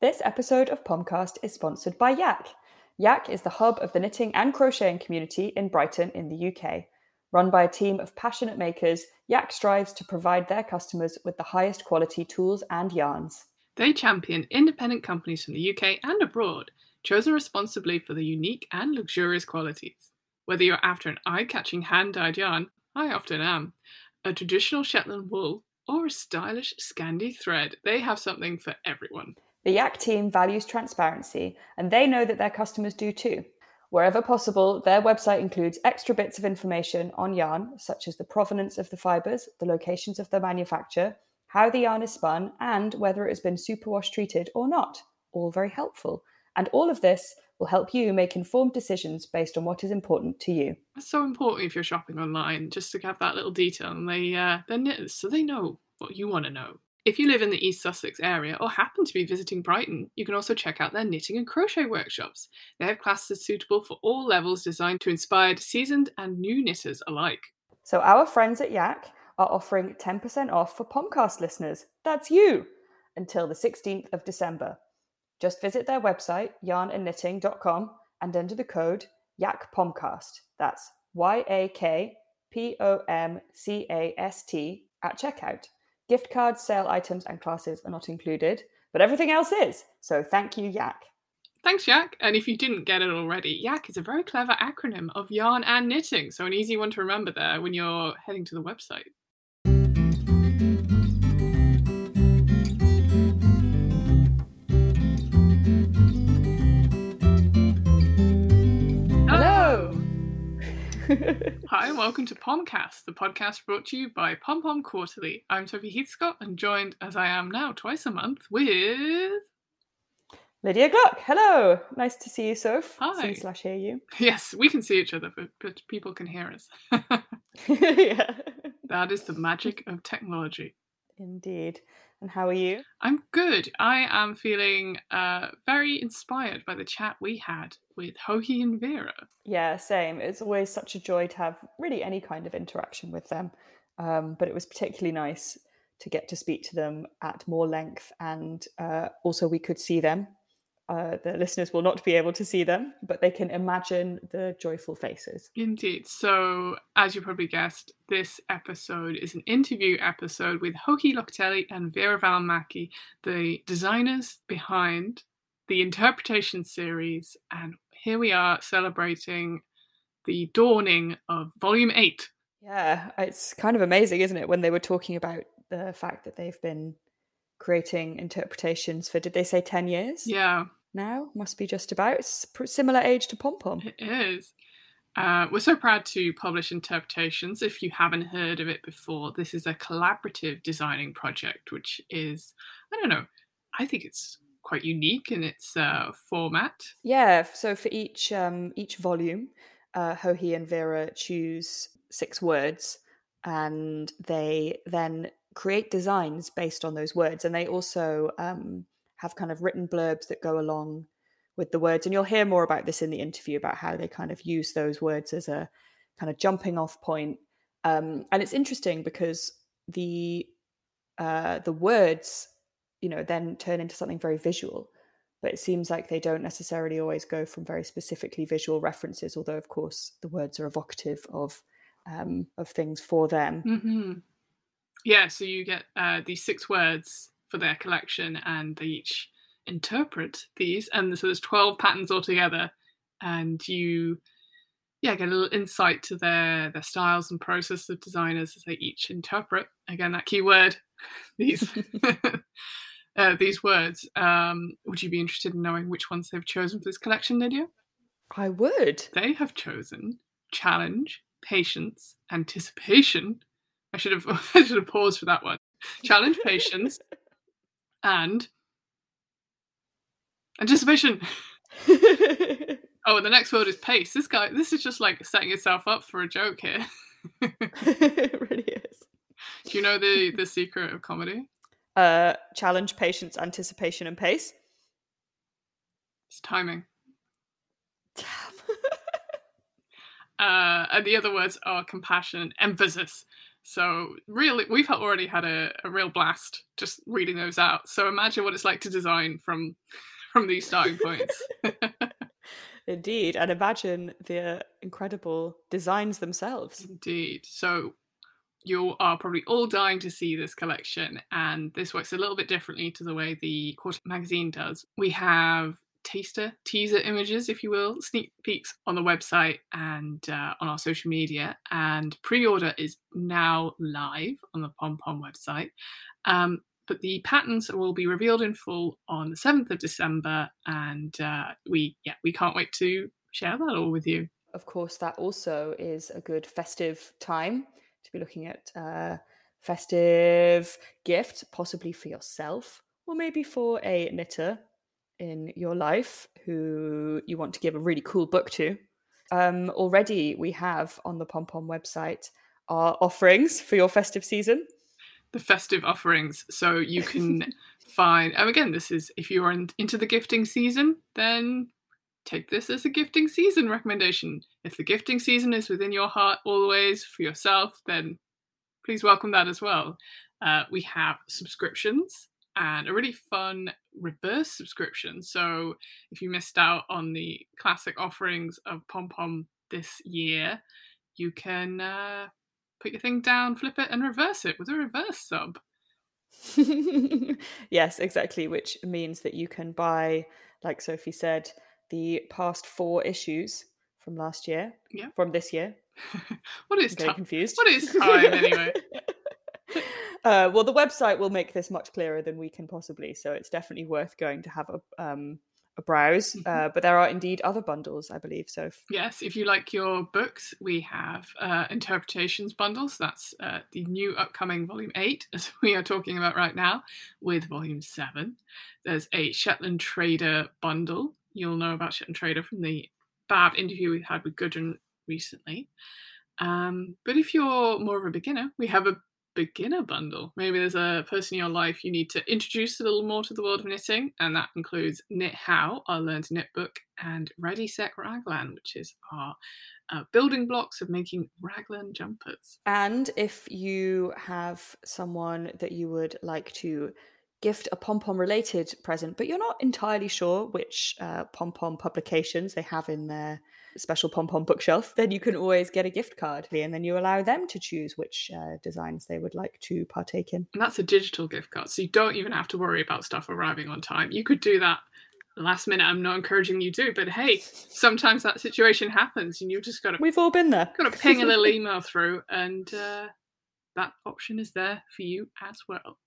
This episode of Pomcast is sponsored by Yak. Yak is the hub of the knitting and crocheting community in Brighton, in the UK. Run by a team of passionate makers, Yak strives to provide their customers with the highest quality tools and yarns. They champion independent companies from the UK and abroad, chosen responsibly for their unique and luxurious qualities. Whether you're after an eye catching hand dyed yarn, I often am, a traditional Shetland wool, or a stylish Scandi thread, they have something for everyone. The Yak team values transparency, and they know that their customers do too. Wherever possible, their website includes extra bits of information on yarn, such as the provenance of the fibres, the locations of the manufacture, how the yarn is spun, and whether it has been superwash treated or not. All very helpful. And all of this will help you make informed decisions based on what is important to you. It's so important if you're shopping online, just to have that little detail, and they uh, they're knitters, so they know what you want to know. If you live in the East Sussex area or happen to be visiting Brighton, you can also check out their knitting and crochet workshops. They have classes suitable for all levels designed to inspire seasoned and new knitters alike. So, our friends at Yak are offering 10% off for Pomcast listeners. That's you! Until the 16th of December. Just visit their website, yarnandknitting.com, and enter the code YAKPOMCAST. That's Y A K P O M C A S T at checkout. Gift cards, sale items, and classes are not included, but everything else is. So thank you, Yak. Thanks, Yak. And if you didn't get it already, Yak is a very clever acronym of yarn and knitting, so an easy one to remember there when you're heading to the website. Hi, and welcome to Pomcast, the podcast brought to you by Pom Pom Quarterly. I'm Sophie Heathscott, and joined as I am now twice a month with. Lydia Gluck. Hello. Nice to see you, Soph. Hi. See slash hear you. Yes, we can see each other, but, but people can hear us. yeah. that is the magic of technology. Indeed. And how are you? I'm good. I am feeling uh, very inspired by the chat we had with Joji and Veera. Yeah, same. It's always such a joy to have really any kind of interaction with them. Um, but it was particularly nice to get to speak to them at more length, and uh, also we could see them. Uh, the listeners will not be able to see them, but they can imagine the joyful faces. Indeed. So, as you probably guessed, this episode is an interview episode with Joji Locatelli and Veera Välimäki, the designers behind the interpretation series. And here we are celebrating the dawning of volume eight. Yeah, it's kind of amazing, isn't it? When they were talking about the fact that they've been creating interpretations for, did they say 10 years? Yeah, Now, must be just about. It's similar age to Pom Pom. it is. Uh, we're so proud to publish Interpretations. If you haven't heard of it before, this is a collaborative designing project, which is, I don't know, I think it's quite unique in its uh, format. Yeah, so for each um, each volume, uh, Joji and Veera choose six words, and they then create designs based on those words, and they also um, have kind of written blurbs that go along with the words, and you'll hear more about this in the interview about how they kind of use those words as a kind of jumping off point. Um, and it's interesting because the uh, the words, you know, then turn into something very visual. But it seems like they don't necessarily always go from very specifically visual references although of course the words are evocative of um, of things for them. Hmm Yeah, so you get uh, these six words for their collection, and they each interpret these, and so there's twelve patterns altogether, and you, yeah, get a little insight to their their styles and process of designers as they each interpret. Again, that key word, these. Uh, these words. Um, would you be interested in knowing which ones they've chosen for this collection, Lydia? i would They have chosen challenge, patience, anticipation. I should have I should have paused for that one. Challenge, patience, and anticipation. Oh, and the next word is pace. This guy, this is just like setting itself up for a joke here. it really is Do you know the the secret of comedy? uh, challenge patience anticipation and pace It's timing. Damn. Uh, and the other words are compassion and emphasis. So really, we've already had a, a real blast just reading those out. So imagine what it's like to design from from these starting points. Indeed, and imagine the incredible designs themselves. Indeed. So you are probably all dying to see this collection, and this works a little bit differently to the way the Quarter magazine does. We have taster teaser images, if you will, sneak peeks on the website and uh, on our social media. And pre-order is now live on the Pom Pom website. Um, but the patterns will be revealed in full on the 7th of December, and uh, we yeah we can't wait to share that all with you. Of course, that also is a good festive time to be looking at uh, festive gift, possibly for yourself or maybe for a knitter in your life who you want to give a really cool book to. Um, already, we have on the Pom Pom website our offerings for your festive season. The festive offerings. So you can find, and again, this is if you are in, into the gifting season, then take this as a gifting season recommendation. If the gifting season is within your heart always for yourself, then please welcome that as well. Uh, we have subscriptions and a really fun reverse subscription. So if you missed out on the classic offerings of Pom Pom this year, you can uh, put your thing down, flip it, and reverse it with a reverse sub. yes, exactly. Which means that you can buy, like Sophie said, the past four issues from last year, yeah, from this year. what is time? Confused. What is time anyway? Uh, well, the website will make this much clearer than we can possibly, so it's definitely worth going to have a um, a browse. Mm-hmm. Uh, but there are indeed other bundles, I believe. So yes, if you like your books, we have uh, interpretations bundles. That's uh, the new upcoming volume eight, as we are talking about right now, with volume seven. There's a Shetland Trader bundle. You'll know about Shetland Trader from the Bab interview we had with Gudrun recently. Um, but if you're more of a beginner, we have a beginner bundle. Maybe there's a person in your life you need to introduce a little more to the world of knitting, and that includes Knit How, our Learn to Knit book, and Ready Set Raglan, which is our uh, building blocks of making raglan jumpers. And if you have someone that you would like to gift a pom pom related present, but you're not entirely sure which uh, pom pom publications they have in their special pom pom bookshelf, then you can always get a gift card and then you allow them to choose which uh, designs they would like to partake in. And that's a digital gift card, so you don't even have to worry about stuff arriving on time. You could do that last minute. I'm not encouraging you to, but hey, sometimes that situation happens and you've just got to. We've all been there. Got to ping a little email through, and uh, that option is there for you as well.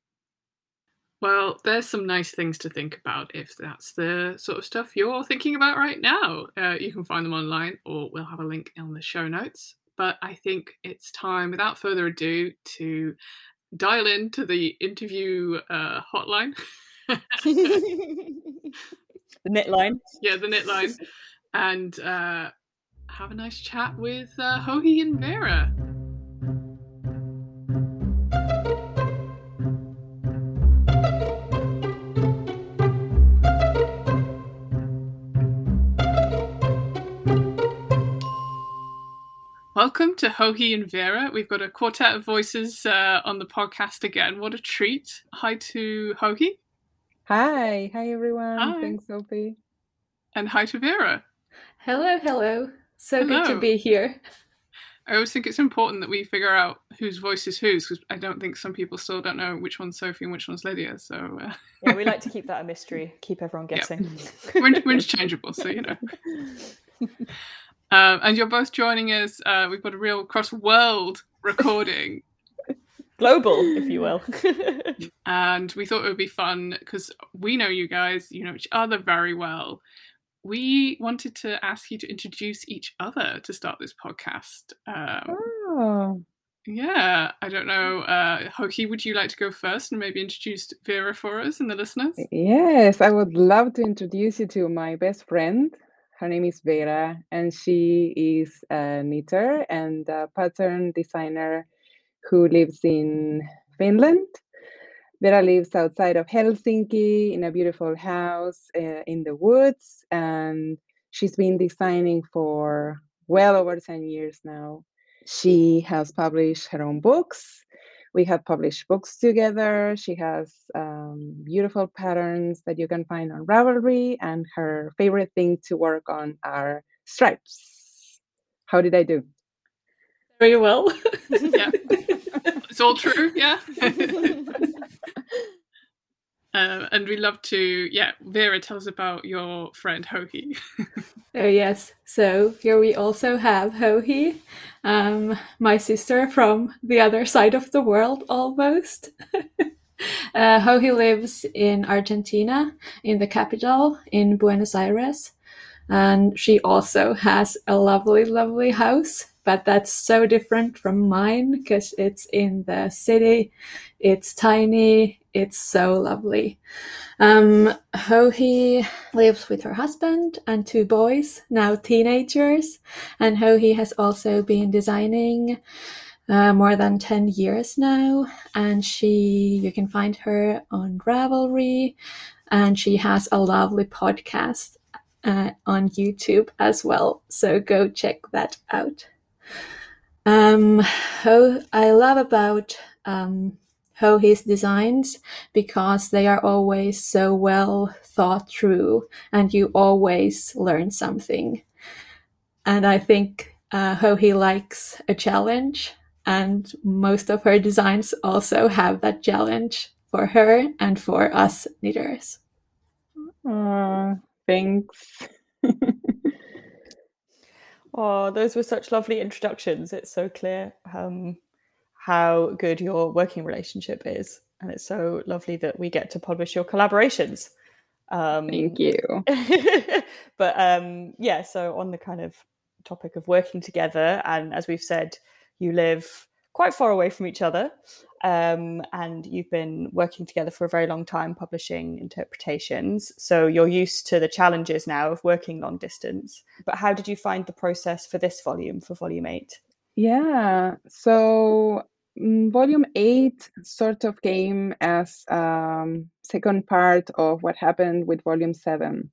Well, there's some nice things to think about if that's the sort of stuff you're thinking about right now. Uh, you can find them online, or we'll have a link in the show notes. But I think it's time, without further ado, to dial into the interview uh, hotline. the knit line. Yeah, the knit line. and uh, have a nice chat with uh, Joji and Veera. Welcome to Joji and Veera. We've got a quartet of voices uh, on the podcast again. What a treat. Hi to Joji. Hi. Hi, everyone. Hi. Thanks, Sophie. And hi to Veera. Hello, hello. So hello. good to be here. I always think it's important that we figure out whose voice is whose because I don't think some people still don't know which one's Sophie and which one's Lydia. So uh... yeah, we like to keep that a mystery, keep everyone guessing. Yeah. We're, we're interchangeable, so you know. Um, and you're both joining us. Uh, we've got a real cross world recording. Global, if you will. and we thought it would be fun because we know you guys, you know each other very well. We wanted to ask you to introduce each other to start this podcast. Um, oh. Yeah, I don't know. Uh, Joji, would you like to go first and maybe introduce Veera for us and the listeners? Yes, I would love to introduce you to my best friend, her name is Veera, and she is a knitter and a pattern designer who lives in Finland. Veera lives outside of Helsinki in a beautiful house uh, in the woods, and she's been designing for well over 10 years now. she has published her own books. We have published books together. She has um, beautiful patterns that you can find on Ravelry, and her favorite thing to work on are stripes. How did I do? Very well. yeah. It's all true, yeah. Uh, and we love to, yeah, Veera, tell us about your friend Joji. oh, yes. So here we also have Joji, um, my sister from the other side of the world almost. uh, he lives in Argentina, in the capital, in Buenos Aires. And she also has a lovely, lovely house but that's so different from mine because it's in the city. It's tiny. It's so lovely. Um, Joji lives with her husband and two boys, now teenagers. And Joji has also been designing uh, more than 10 years now. And she, you can find her on Ravelry. And she has a lovely podcast uh, on YouTube as well. So go check that out. Um, how I love about um, Joji's designs because they are always so well thought through and you always learn something. And I think uh, Joji likes a challenge and most of her designs also have that challenge for her and for us knitters. Thanks. Oh, those were such lovely introductions. It's so clear um, how good your working relationship is. And it's so lovely that we get to publish your collaborations. Um, Thank you. but um, yeah, so on the kind of topic of working together, and as we've said, you live quite far away from each other. Um, and you've been working together for a very long time publishing interpretations. So you're used to the challenges now of working long distance. But how did you find the process for this volume, for volume eight? Yeah, so mm, volume eight sort of came as um, second part of what happened with volume seven.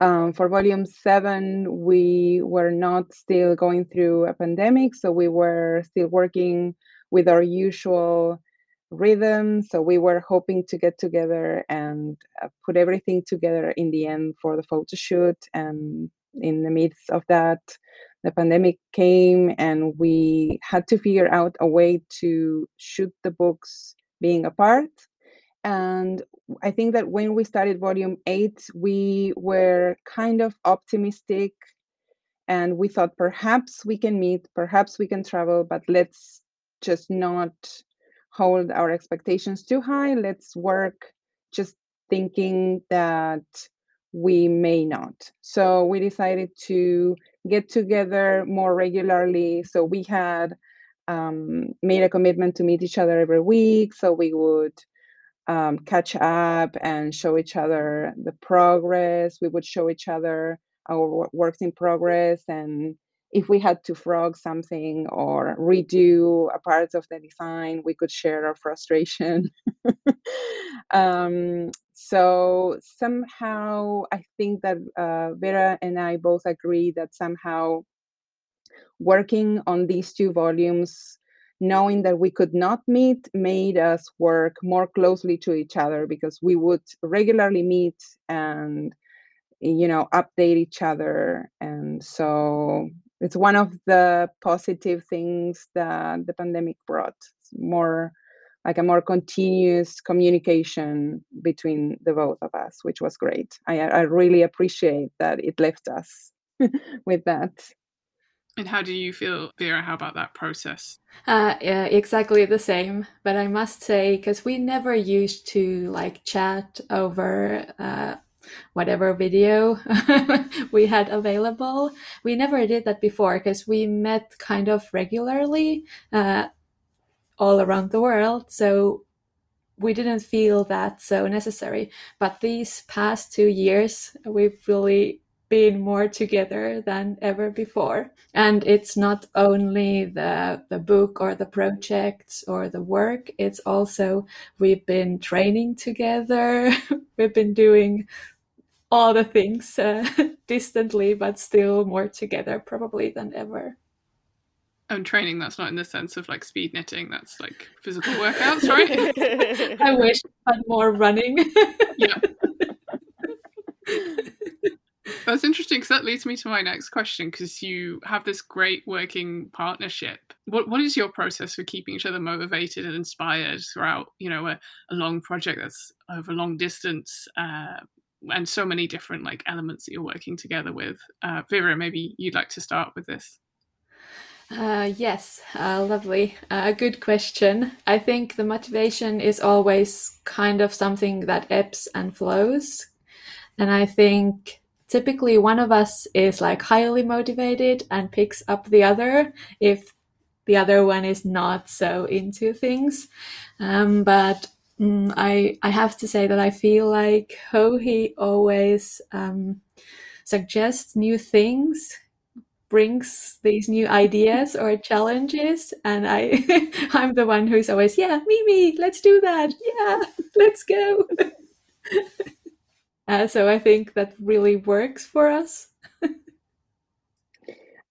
Um, for volume seven, we were not still going through a pandemic, so we were still working with our usual rhythm. So we were hoping to get together and uh, put everything together in the end for the photo shoot. And in the midst of that, the pandemic came, and we had to figure out a way to shoot the books being apart and I think that when we started volume eight, we were kind of optimistic and we thought perhaps we can meet, perhaps we can travel, but let's just not hold our expectations too high. Let's work just thinking that we may not. So we decided to get together more regularly. So we had um, made a commitment to meet each other every week. So we would um, catch up and show each other the progress. We would show each other our works in progress and if we had to frog something or redo a part of the design, we could share our frustration. um, so somehow, I think that uh, Veera and I both agree that somehow working on these two volumes knowing that we could not meet made us work more closely to each other because we would regularly meet and you know update each other and so it's one of the positive things that the pandemic brought more like a more continuous communication between the both of us which was great i, I really appreciate that it left us with that and how do you feel, Veera? How about that process? Uh, yeah, exactly the same. But I must say, because we never used to like chat over uh, whatever video we had available. We never did that before because we met kind of regularly uh, all around the world. So we didn't feel that so necessary. But these past two years, we've really been more together than ever before. And it's not only the, the book or the projects or the work, it's also we've been training together, we've been doing all the things uh, distantly, but still more together probably than ever. own training. That's not in the sense of like speed knitting. That's like physical workouts, right? I wish I had more running. yeah. That's interesting because that leads me to my next question because you have this great working partnership. What what is your process for keeping each other motivated and inspired throughout, you know, a, a long project that's over long distance uh, and so many different like elements that you're working together with? Uh, Veera, maybe you'd like to start with this. Uh, yes, uh, lovely. A uh, good question. I think the motivation is always kind of something that ebbs and flows. And I think typically one of us is like highly motivated and picks up the other if the other one is not so into things. Um, but mm, I I have to say that I feel like Joji always um, suggests new things brings these new ideas or challenges and i i'm the one who's always yeah mimi let's do that. Yeah let's go. Uh, so i think that really works for us.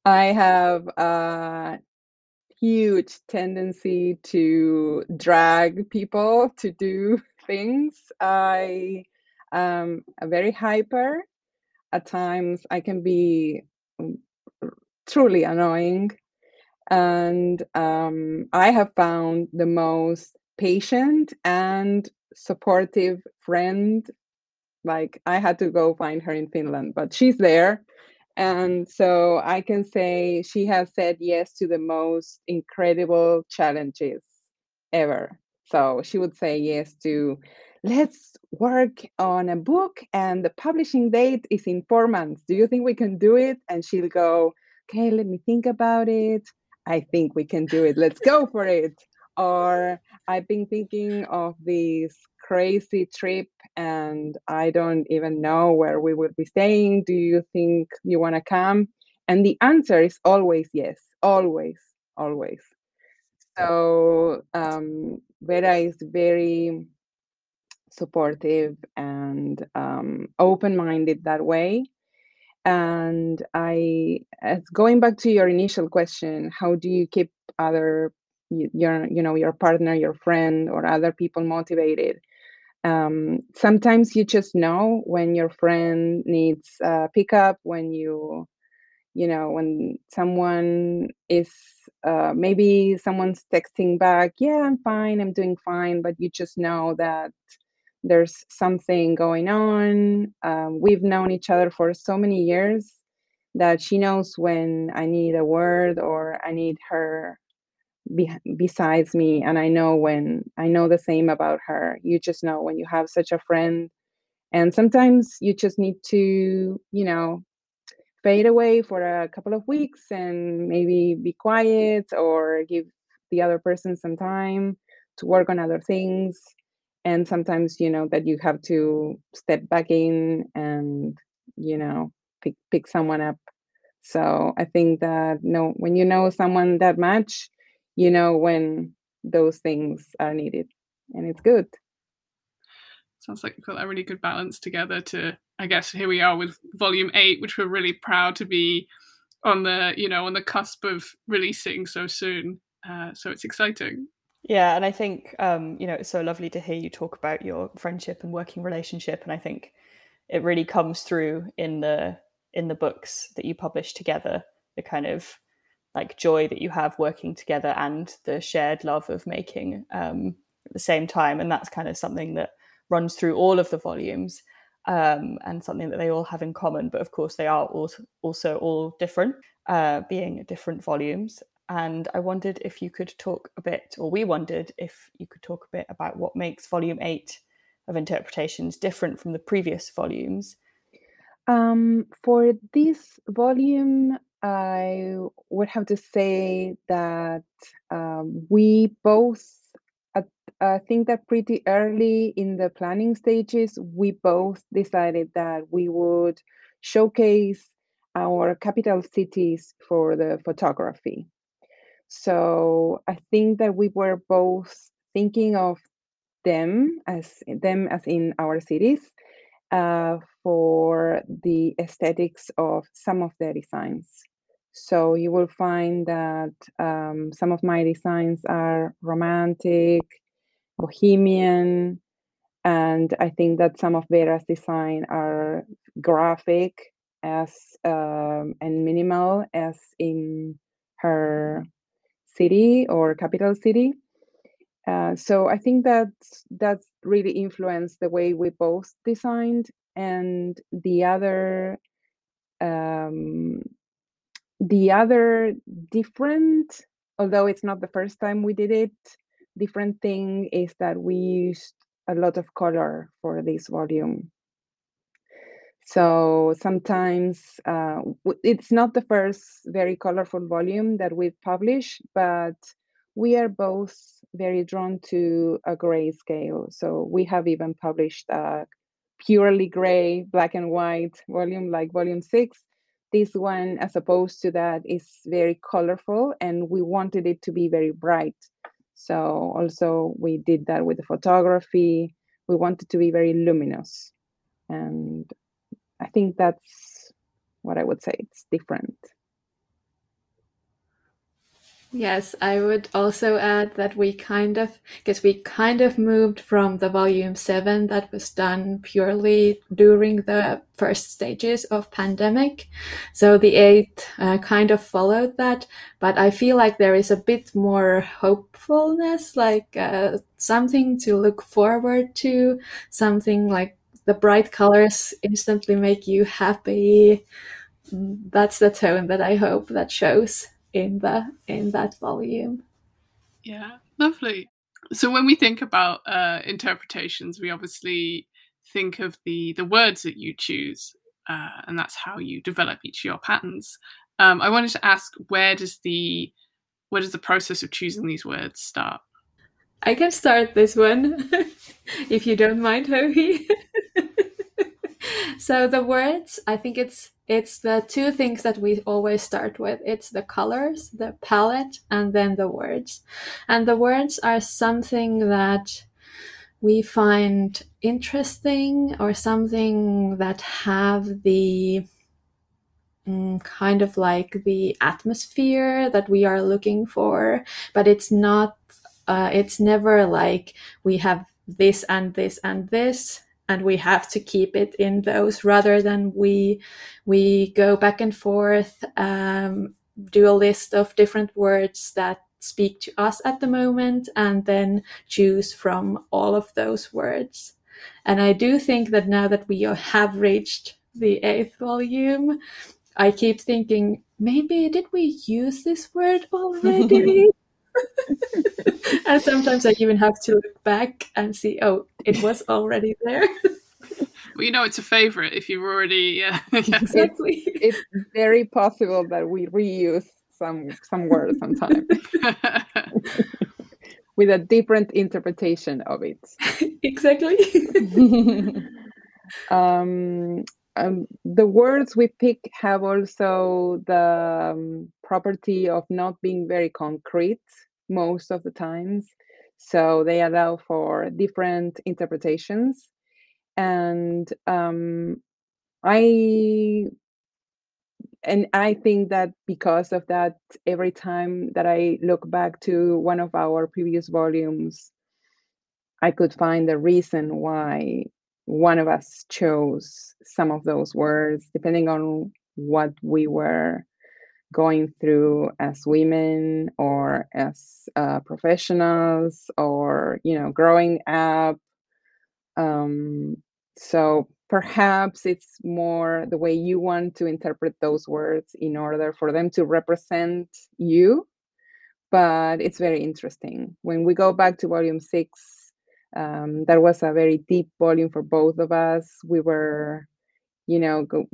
I have a huge tendency to drag people to do things i am very hyper at times i can be truly annoying. And um, I have found the most patient and supportive friend. Like, I had to go find her in Finland, but she's there. And so I can say she has said yes to the most incredible challenges ever. So she would say yes to let's work on a book and the publishing date is in four months. Do you think we can do it? And she'll go, okay, let me think about it. I think we can do it. Let's go for it. Or I've been thinking of this crazy trip and I don't even know where we will be staying. Do you think you want to come? And the answer is always yes, always, always. So um, Veera is very supportive and um, open minded that way and i as going back to your initial question how do you keep other your you know your partner your friend or other people motivated um, sometimes you just know when your friend needs uh, pickup when you you know when someone is uh, maybe someone's texting back yeah i'm fine i'm doing fine but you just know that there's something going on. Um, we've known each other for so many years that she knows when I need a word or I need her be- besides me. And I know when I know the same about her. You just know when you have such a friend. And sometimes you just need to, you know, fade away for a couple of weeks and maybe be quiet or give the other person some time to work on other things and sometimes you know that you have to step back in and you know pick pick someone up so i think that no when you know someone that much you know when those things are needed and it's good sounds like you've got a really good balance together to i guess here we are with volume 8 which we're really proud to be on the you know on the cusp of releasing so soon uh, so it's exciting yeah, and I think um, you know it's so lovely to hear you talk about your friendship and working relationship, and I think it really comes through in the in the books that you publish together. The kind of like joy that you have working together and the shared love of making um, at the same time, and that's kind of something that runs through all of the volumes um, and something that they all have in common. But of course, they are also also all different, uh, being different volumes and I wondered if you could talk a bit, or we wondered if you could talk a bit about what makes volume eight of interpretations different from the previous volumes. Um, for this volume, I would have to say that um, we both, I think that pretty early in the planning stages, we both decided that we would showcase our capital cities for the photography. So I think that we were both thinking of them as them as in our cities uh, for the aesthetics of some of the designs. So you will find that um, some of my designs are romantic, bohemian, and I think that some of Veera's design are graphic as um, and minimal as in her city or capital city. Uh, so I think that that's really influenced the way we both designed, and the other um, the other different, although it's not the first time we did it, different thing is that we used a lot of color for this volume. So sometimes uh, it's not the first very colorful volume that we've published, but we are both very drawn to a gray scale. So we have even published a purely gray, black and white volume like volume six. This one, as opposed to that, is very colorful and we wanted it to be very bright. So also we did that with the photography. We wanted to be very luminous. And I think that's what I would say. It's different. Yes, I would also add that we kind of, because we kind of moved from the volume seven that was done purely during the first stages of pandemic. So the eight uh, kind of followed that, but I feel like there is a bit more hopefulness, like uh, something to look forward to, something like the bright colors instantly make you happy. Mm, that's the tone that I hope that shows in the in that volume. Yeah, lovely. So when we think about uh, interpretations, we obviously think of the the words that you choose, uh, and that's how you develop each of your patterns. Um, I wanted to ask, where does the where does the process of choosing these words start? I can start this one, if you don't mind, Joji. so the words, I think it's it's the two things that we always start with. It's the colors, the palette, and then the words. And the words are something that we find interesting or something that have the mm, kind of like the atmosphere that we are looking for, but it's not, uh, it's never like we have this and this and this and we have to keep it in those rather than we we go back and forth um, do a list of different words that speak to us at the moment and then choose from all of those words. And i do think that now that we have reached the eighth volume i keep thinking maybe did we use this word already and sometimes I even have to look back and see, oh, it was already there. well, you know, it's a favorite if you've already. Uh, exactly. It's, it's, very possible that we reuse some some words sometimes with a different interpretation of it. exactly. um, um, the words we pick have also the um, property of not being very concrete most of the times. So they allow for different interpretations. And um, I and I think that because of that, every time that I look back to one of our previous volumes, I could find the reason why one of us chose some of those words, depending on what we were going through as women or as uh, professionals or you know growing up. Um, so perhaps it's more the way you want to interpret those words in order for them to represent you but it's very interesting. When we go back to volume six um, that was a very deep volume for both of us we were you know go,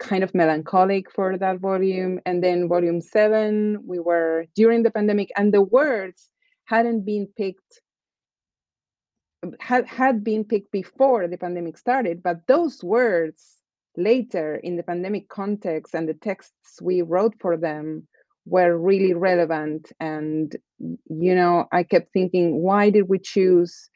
kind of melancholic for that volume. And then volume seven, we were during the pandemic, and the words hadn't been picked had had been picked before the pandemic started, but those words later in the pandemic context and the texts we wrote for them were really relevant. And you know, I kept thinking, why did we choose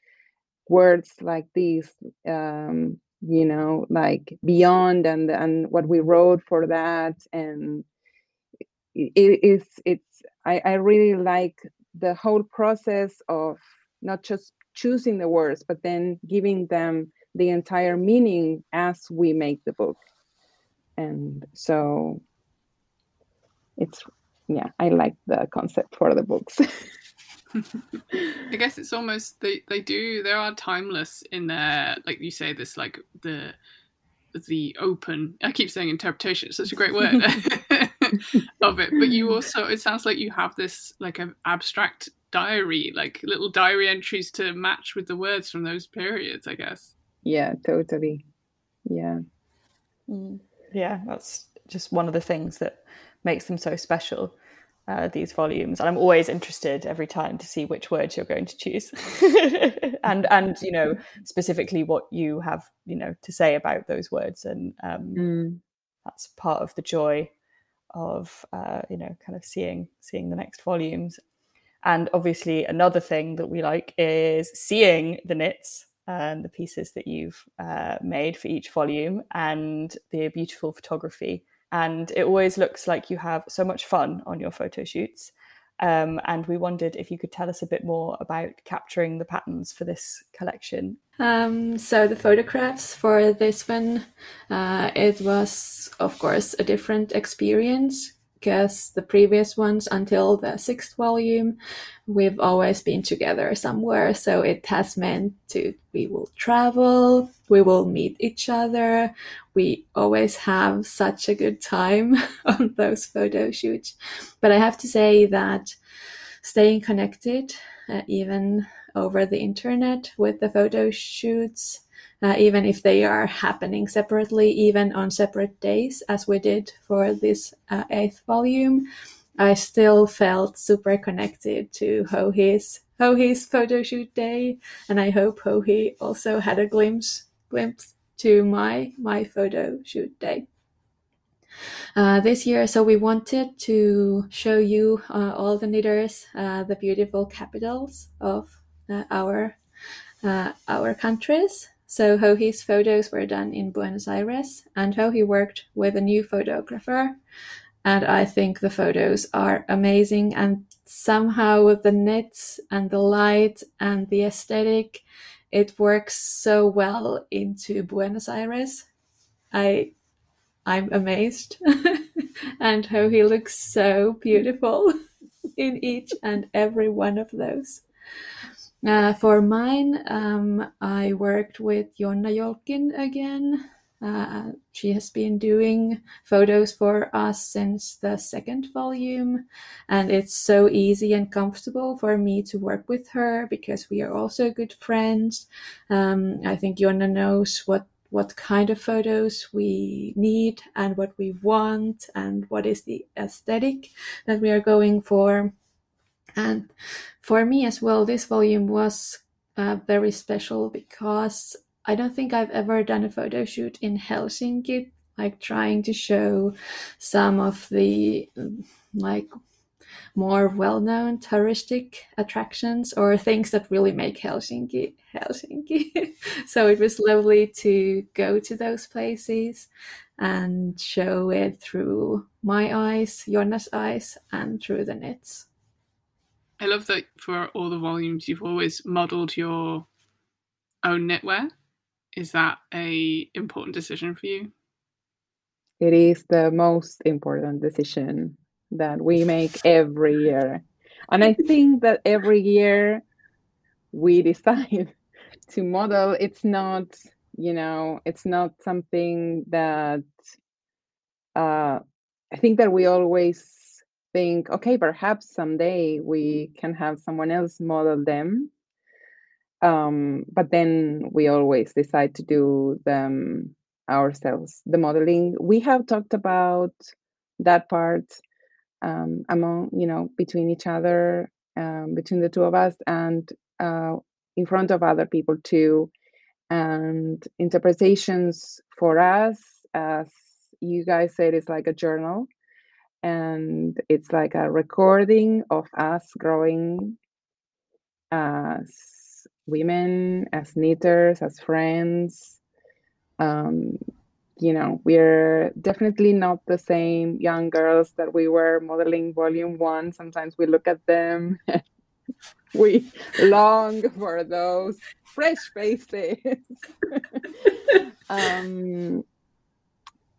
words like these? Um, you know like beyond and and what we wrote for that and it is it's I, I really like the whole process of not just choosing the words but then giving them the entire meaning as we make the book and so it's yeah i like the concept for the books i guess it's almost they they do they are timeless in their like you say this like the the open i keep saying interpretation it's such a great word of it. But you also it sounds like you have this like an abstract diary like little diary entries to match with the words from those periods i guess. Yeah totally. Yeah. Mm. yeah that's just one of the things that makes them so special uh, these volumes and i'm always interested every time to see which words you're going to choose and and you know specifically what you have you know to say about those words and um, mm. that's part of the joy of uh, you know kind of seeing seeing the next volumes and obviously another thing that we like is seeing the knits and the pieces that you've uh, made for each volume and the beautiful photography and it always looks like you have so much fun on your photo shoots. Um, and we wondered if you could tell us a bit more about capturing the patterns for this collection. Um, so the photographs for this one, uh, it was of course a different experience because the previous ones until the sixth volume, we've always been together somewhere. So it has meant to we will travel, we will meet each other. We always have such a good time on those photo shoots. But I have to say that staying connected, uh, even over the internet with the photo shoots, uh, even if they are happening separately, even on separate days, as we did for this uh, eighth volume, I still felt super connected to Joji's Joji's photo shoot day, and I hope Joji also had a glimpse glimpse to my my photo shoot day. Uh, this year, so we wanted to show you uh, all the knitters, uh, the beautiful capitals of uh, our uh, our countries, so Joji's photos were done in Buenos Aires, and Joji worked with a new photographer. And I think the photos are amazing, and somehow with the knits and the light and the aesthetic, it works so well into Buenos Aires. I I'm amazed. and Joji looks so beautiful in each and every one of those. Uh, for mine, um, I worked with Jonna Jolkin again. Uh, she has been doing photos for us since the second volume, and it's so easy and comfortable for me to work with her because we are also good friends. Um, I think Jonna knows what what kind of photos we need and what we want and what is the aesthetic that we are going for. And for me as well, this volume was uh, very special because I don't think I've ever done a photo shoot in Helsinki, like trying to show some of the like more well-known touristic attractions or things that really make Helsinki Helsinki. so it was lovely to go to those places and show it through my eyes, Jonna's eyes, and through the knits. I love that for all the volumes you've always modelled your own knitwear. Is that a important decision for you? It is the most important decision that we make every year. And I think that every year we decide to model, it's not, you know, it's not something that uh, I think that we always think, okay, perhaps someday we can have someone else model them. Um, but then we always decide to do them ourselves, the modeling. We have talked about that part um, among, you know, between each other, um, between the two of us, and uh, in front of other people too. And interpretations for us, as you guys said, is like a journal and it's like a recording of us growing as women, as knitters, as friends. Um, you know, we're definitely not the same young girls that we were modeling volume one. Sometimes we look at them, we long for those fresh faces. um,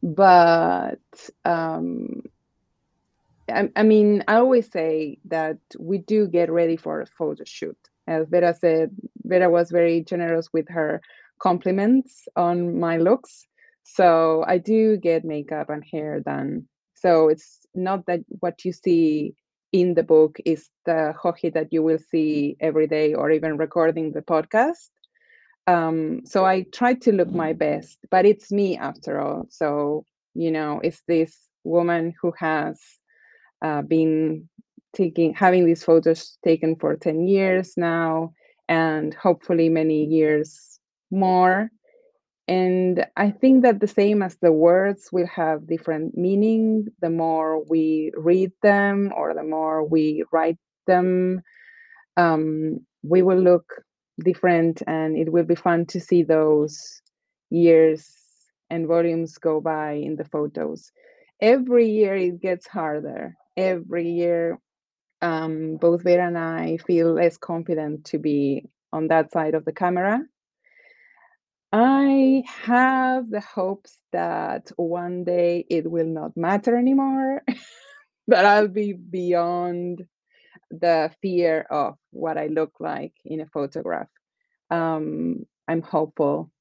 but um, I, I, mean, I always say that we do get ready for a photo shoot. As Veera said, Veera was very generous with her compliments on my looks. So I do get makeup and hair done. So it's not that what you see in the book is the Joji that you will see every day or even recording the podcast. Um, so I try to look my best, but it's me after all. So, you know, it's this woman who has uh, been taking having these photos taken for 10 years now and hopefully many years more. And i think that the same as the words will have different meaning the more we read them or the more we write them um, we will look different and it will be fun to see those years and volumes go by in the photos. Every year it gets harder every year um, both veera and i feel less confident to be on that side of the camera i have the hopes that one day it will not matter anymore that i'll be beyond the fear of what I look like in a photograph. Um, I'm hopeful.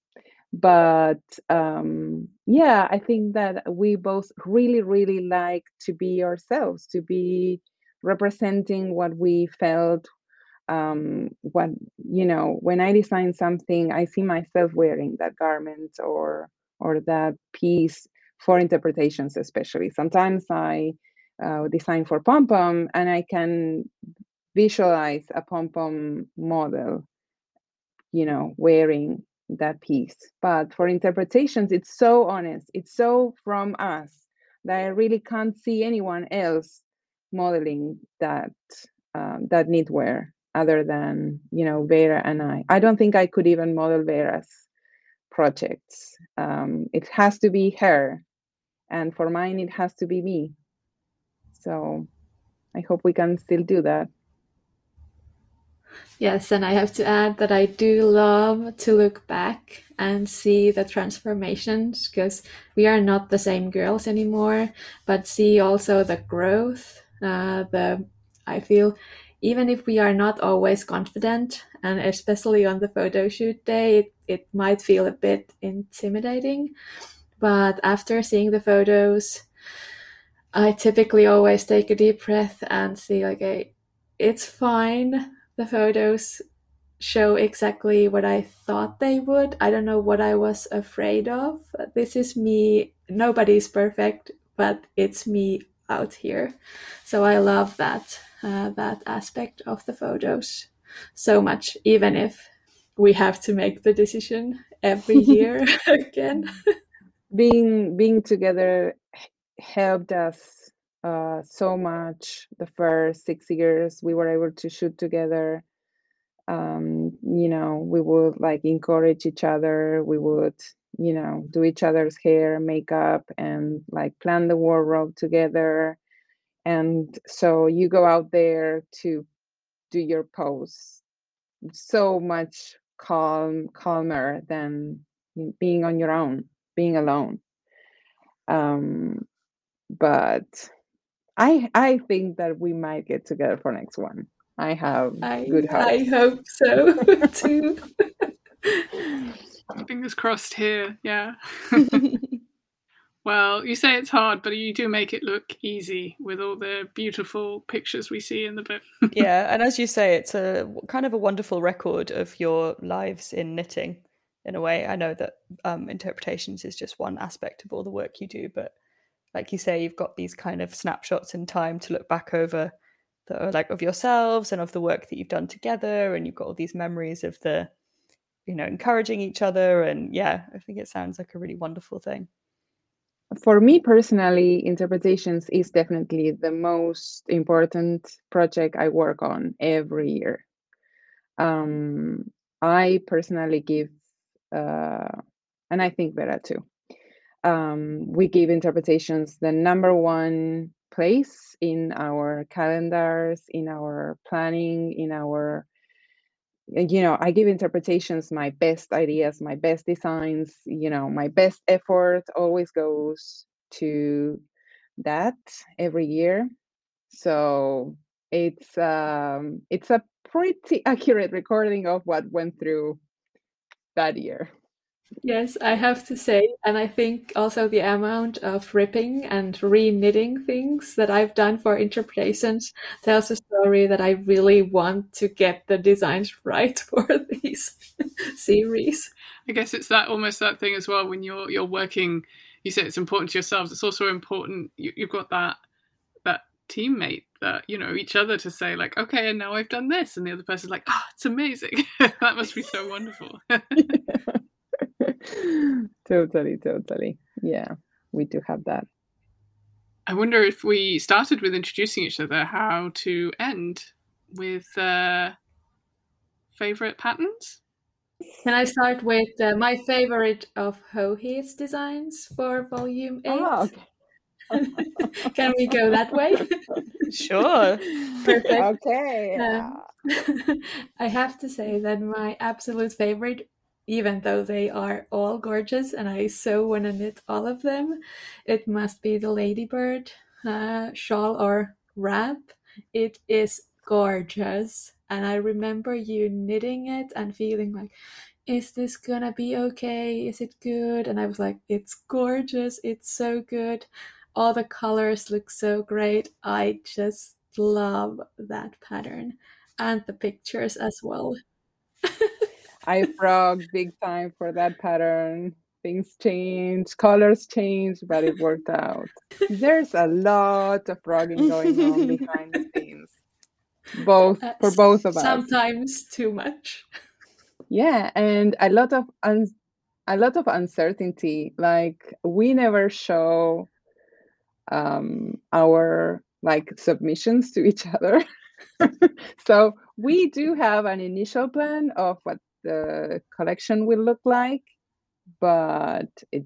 But um, yeah, I think that we both really, really like to be ourselves, to be representing what we felt. Um, what you know, when I design something, I see myself wearing that garment or or that piece for interpretations, especially. Sometimes I uh, design for pom pom, and I can visualize a pom pom model, you know, wearing that piece. But for interpretations, it's so honest, it's so from us that I really can't see anyone else modeling that um, that knitwear other than you know Veera and I. I don't think I could even model Veera's projects. Um, it has to be her, and for mine, it has to be me. So I hope we can still do that. Yes, and I have to add that I do love to look back and see the transformations because we are not the same girls anymore, but see also the growth. Uh, the I feel even if we are not always confident, and especially on the photo shoot day, it, it might feel a bit intimidating. But after seeing the photos, I typically always take a deep breath and see, okay, it's fine. The photos show exactly what I thought they would. I don't know what I was afraid of. This is me. Nobody's perfect, but it's me out here. So I love that uh, that aspect of the photos so much, even if we have to make the decision every year again. being being together helped us uh, so much the first six years we were able to shoot together. Um, you know we would like encourage each other we would you know do each other's hair makeup and like plan the wardrobe together. And so you go out there to do your pose so much calm calmer than being on your own being alone. Um but I I think that we might get together for next one. I have I, good hope. I hope so too. Fingers crossed here, yeah. well, you say it's hard, but you do make it look easy with all the beautiful pictures we see in the book. yeah, and as you say, it's a kind of a wonderful record of your lives in knitting. In a way, I know that um, interpretations is just one aspect of all the work you do, but like you say, you've got these kind of snapshots in time to look back over the like of yourselves and of the work that you've done together, and you've got all these memories of the, you know, encouraging each other, and yeah, I think it sounds like a really wonderful thing. For me personally, interpretations is definitely the most important project I work on every year. Um, I personally give, uh, and I think Veera too um, we give interpretations the number one place in our calendars, in our planning, in our you know i give interpretations my best ideas my best designs you know my best effort always goes to that every year. So it's um it's a pretty accurate recording of what went through that year Yes, I have to say, and I think also the amount of ripping and re-knitting things that I've done for interpretations tells a story that I really want to get the designs right for these series. I guess it's that almost that thing as well when you're you're working. You say it's important to yourselves. It's also important you, you've got that that teammate that you know each other to say like, okay, and now I've done this, and the other person's like, ah, oh, it's amazing. that must be so wonderful. totally, totally. Yeah, we do have that. I wonder if we started with introducing each other, how to end with uh, favorite patterns? Can I start with uh, my favorite of Joji's designs for volume 8? Oh, okay. Can we go that way? Sure. Perfect. Okay. Um, I have to say that my absolute favorite even though they are all gorgeous and I so want to knit all of them, it must be the ladybird uh, shawl or wrap. It is gorgeous. And I remember you knitting it and feeling like, is this gonna be okay? Is it good? And I was like, it's gorgeous. It's so good. All the colors look so great. I just love that pattern and the pictures as well. I frog big time for that pattern. Things change, colors change, but it worked out. There's a lot of frogging going on behind the scenes, both uh, for both of us. Sometimes too much. Yeah, and a lot of un- a lot of uncertainty. Like we never show um, our like submissions to each other. so we do have an initial plan of what the collection will look like, but it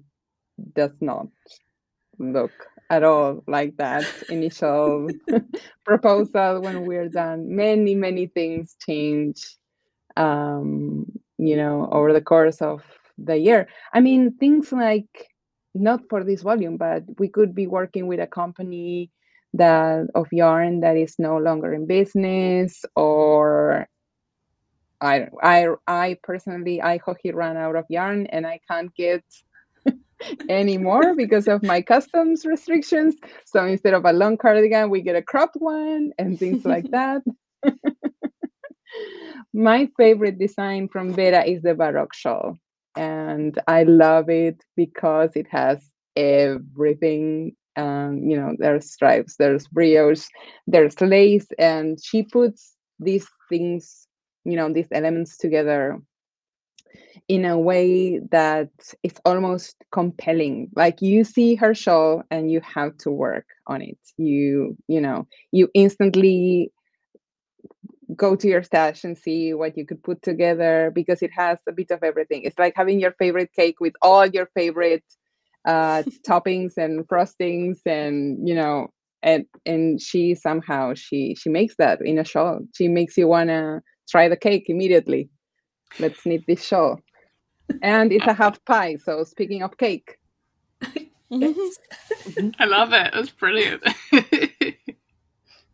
does not look at all like that initial proposal when we're done. Many, many things change, um, you know, over the course of the year. I mean, things like not for this volume, but we could be working with a company that of yarn that is no longer in business or I I I personally I hockey ran out of yarn and I can't get anymore because of my customs restrictions. So instead of a long cardigan, we get a cropped one and things like that. my favorite design from Veera is the Baroque shawl. And I love it because it has everything. Um, you know, there's stripes, there's brioche, there's lace, and she puts these things you know these elements together in a way that it's almost compelling. Like you see her show and you have to work on it. You you know you instantly go to your stash and see what you could put together because it has a bit of everything. It's like having your favorite cake with all your favorite uh toppings and frostings and you know and and she somehow she she makes that in a show. She makes you want to try the cake immediately. Let's knit this shawl. And it's a half pie. So speaking of cake. I love it. That's brilliant.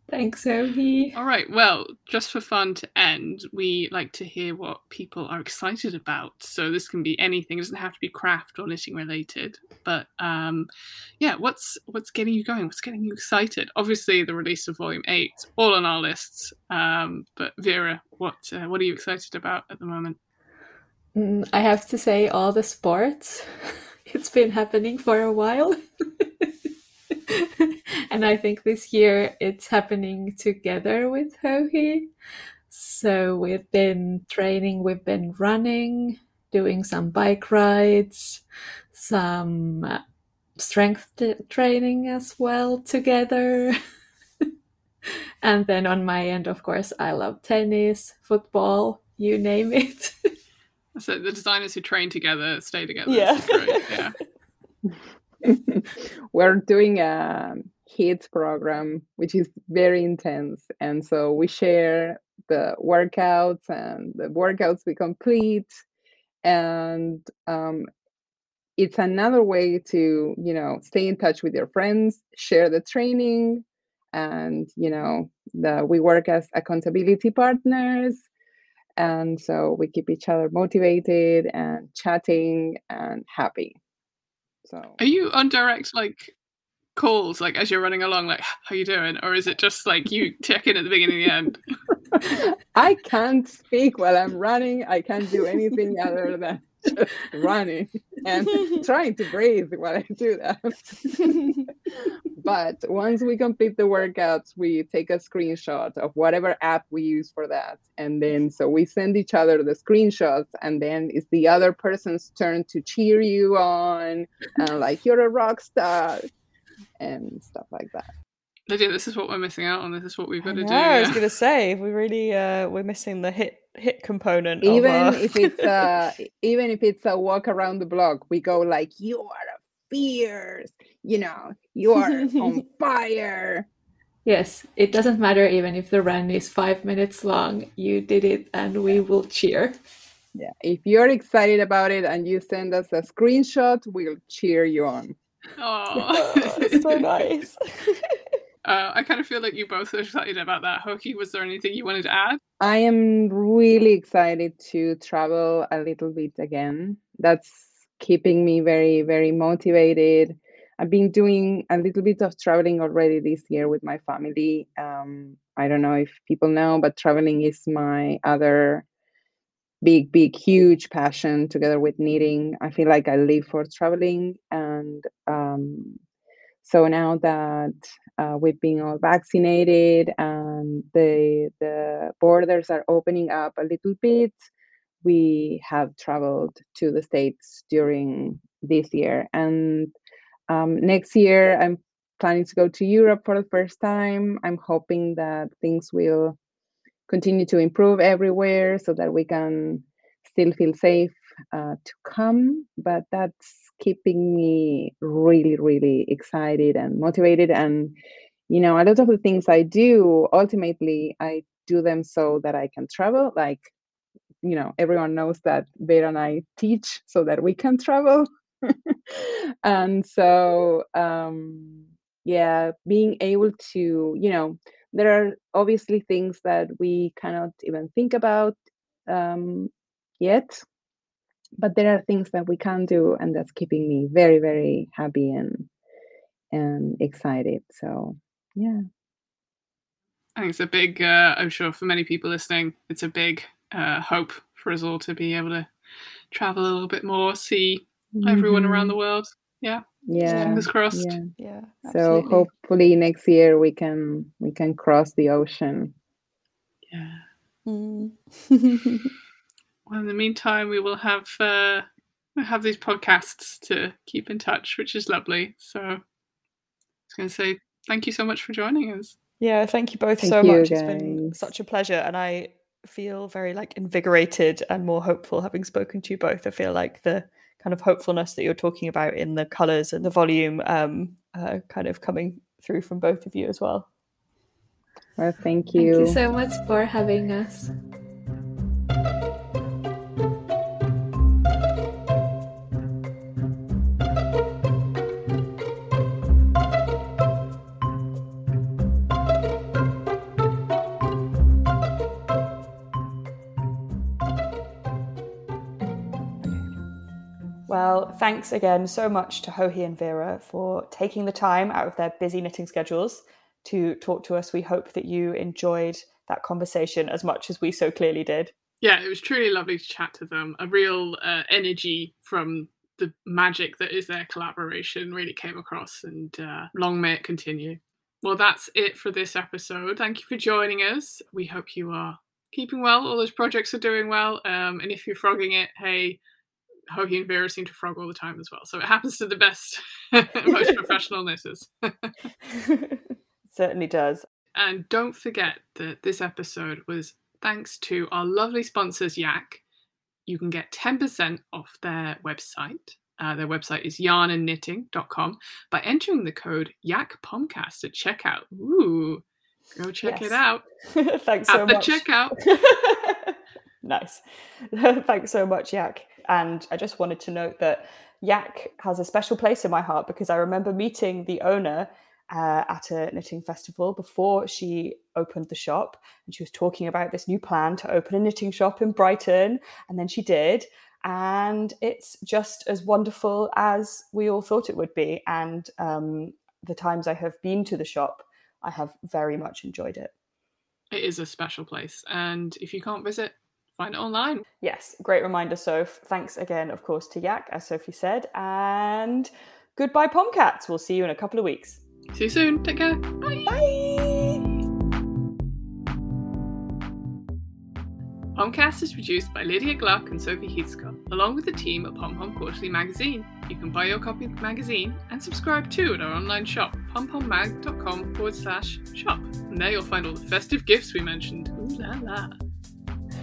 Thanks, Joji. All right. Well, just for fun to end, we like to hear what people are excited about. So this can be anything; it doesn't have to be craft or knitting related. But um, yeah, what's what's getting you going? What's getting you excited? Obviously, the release of Volume Eight, all on our lists. Um, but Veera, what uh, what are you excited about at the moment? Mm, I have to say, all the sports. it's been happening for a while. and I think this year it's happening together with Joji. So we've been training, we've been running, doing some bike rides, some uh, strength training as well together. and then on my end, of course, I love tennis, football, you name it. so the designers who train together stay together. Yeah. yeah. We're doing a kids program, which is very intense. And so we share the workouts and the workouts we complete. And um, it's another way to, you know, stay in touch with your friends, share the training, and you know, the, we work as accountability partners and so we keep each other motivated and chatting and happy so. Are you on direct like calls like as you're running along like how you doing? Or is it just like you check in at the beginning and the end? I can't speak while i'm running. I can't do anything other than running and trying to breathe while I do that. but once we complete the workouts, we take a screenshot of whatever app we use for that. And then so we send each other the screenshots, and then it's the other person's turn to cheer you on and like you're a rock star and stuff like that. Lydia, this is what we're missing out on. This is what we've got to do. I was gonna say we really uh, we're missing the hit HIIT component. Even our... if it's uh even if it's a walk around the block, we go like you are a fierce, you know, you are on fire. Yes, it doesn't matter even if the run is five minutes long. You did it, and we will cheer. Yeah, if you're excited about it and you send us a screenshot, we'll cheer you on. Oh, so nice. Uh, I kind of feel like you both are excited about that. Joji, was there anything you wanted to add? I am really excited to travel a little bit again. That's keeping me very, very motivated. I've been doing a little bit of traveling already this year with my family. Um, I don't know if people know, but traveling is my other big, big, huge passion together with knitting. I feel like I live for traveling. And um, so now that uh, we've been all vaccinated and the the borders are opening up a little bit, we have traveled to the states during this year. And um, next year, I'm planning to go to Europe for the first time. I'm hoping that things will continue to improve everywhere so that we can still feel safe uh, to come. But that's keeping me really, really excited and motivated. And, you know, a lot of the things I do, ultimately, I do them so that I can travel. Like, you know, everyone knows that Veera and I teach so that we can travel. and so, um, yeah, being able to, you know, there are obviously things that we cannot even think about um, yet but there are things that we can do and that's keeping me very very happy and and excited. So yeah. I think it's a big uh, i'm sure for many people listening it's a big uh, hope for us all to be able to travel a little bit more see mm-hmm. everyone around the world. Yeah. Yeah. Fingers crossed. Yeah, yeah so hopefully next year we can we can cross the ocean. Yeah. Mm. Well, in the meantime, we will have uh, have these podcasts to keep in touch, which is lovely. So I was going to say thank you so much for joining us. Yeah, thank you both thank so you, much. Guys. It's been such a pleasure, and I feel very like invigorated and more hopeful having spoken to you both. I feel like the kind of hopefulness that you're talking about in the colors and the volume, um, uh, kind of coming through from both of you as well. Well, thank you. Thank you so much for having us. Thanks again so much to Joji and Veera for taking the time out of their busy knitting schedules to talk to us. We hope that you enjoyed that conversation as much as we so clearly did. Yeah, it was truly lovely to chat to them. A real uh, energy from the magic that is their collaboration really came across, and uh, long may it continue. Well, that's it for this episode. Thank you for joining us. We hope you are keeping well. All those projects are doing well. Um, and if you're frogging it, hey, Joji and Veera seem to frog all the time as well. So it happens to the best, most professional knitters. Certainly does. And don't forget that this episode was thanks to our lovely sponsors, Yak. You can get 10% off their website uh, their website is yarnandknitting.com by entering the code YAKPOMCAST at checkout. Ooh, go check Yes. it out Thanks so much. at the much. checkout. Nice. Thanks so much, Yak. And I just wanted to note that Yak has a special place in my heart because I remember meeting the owner uh, at a knitting festival before she opened the shop. And she was talking about this new plan to open a knitting shop in Brighton. And then she did. And it's just as wonderful as we all thought it would be. And um, the times I have been to the shop, I have very much enjoyed it. It is a special place, and if you can't visit, find it online. Yes, great reminder, Soph. Thanks again, of course, to Yak, as Sophie said. And goodbye, Pomcats. We'll see you in a couple of weeks. See you soon. Take care. Bye. Bye. Pomcast is produced by Lydia Gluck and Sophie Heathscott, along with the team at Pom Pom Quarterly magazine. You can buy your copy of the magazine and subscribe too at our online shop, pompommag.com forward slash shop. And there you'll find all the festive gifts we mentioned. Ooh la la.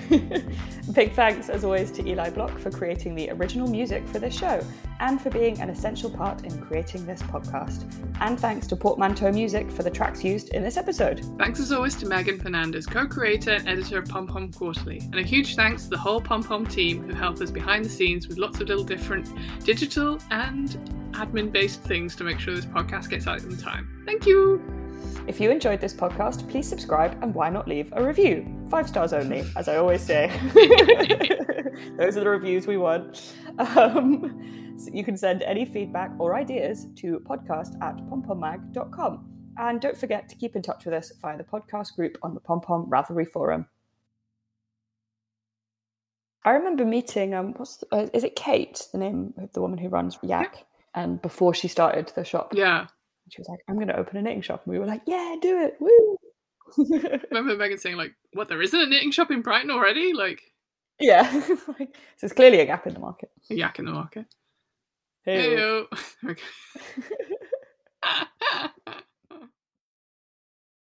Big thanks, as always, to Eli Block for creating the original music for this show and for being an essential part in creating this podcast. And thanks to Portmanteau Music for the tracks used in this episode. Thanks as always to Meghan Fernandes, co creator and editor of Pom Pom Quarterly. And a huge thanks to the whole Pom Pom team who help us behind the scenes with lots of little different digital and admin based things to make sure this podcast gets out in time. Thank you! If you enjoyed this podcast, please subscribe and why not leave a review? Five stars only, as I always say. Those are the reviews we want. Um, so you can send any feedback or ideas to podcast at pompommag.com. And don't forget to keep in touch with us via the podcast group on the Pom Pom Ravelry Forum. I remember meeting, um, what's the, uh, is it Kate, the name of the woman who runs Yak? And before she started the shop, Yeah she was like, I'm going to open a knitting shop. And we were like, yeah, do it. Woo. remember Meghan saying, like, what, there isn't a knitting shop in Brighton already? Like, yeah. so it's clearly a gap in the market. A yak in the market. Hey. hey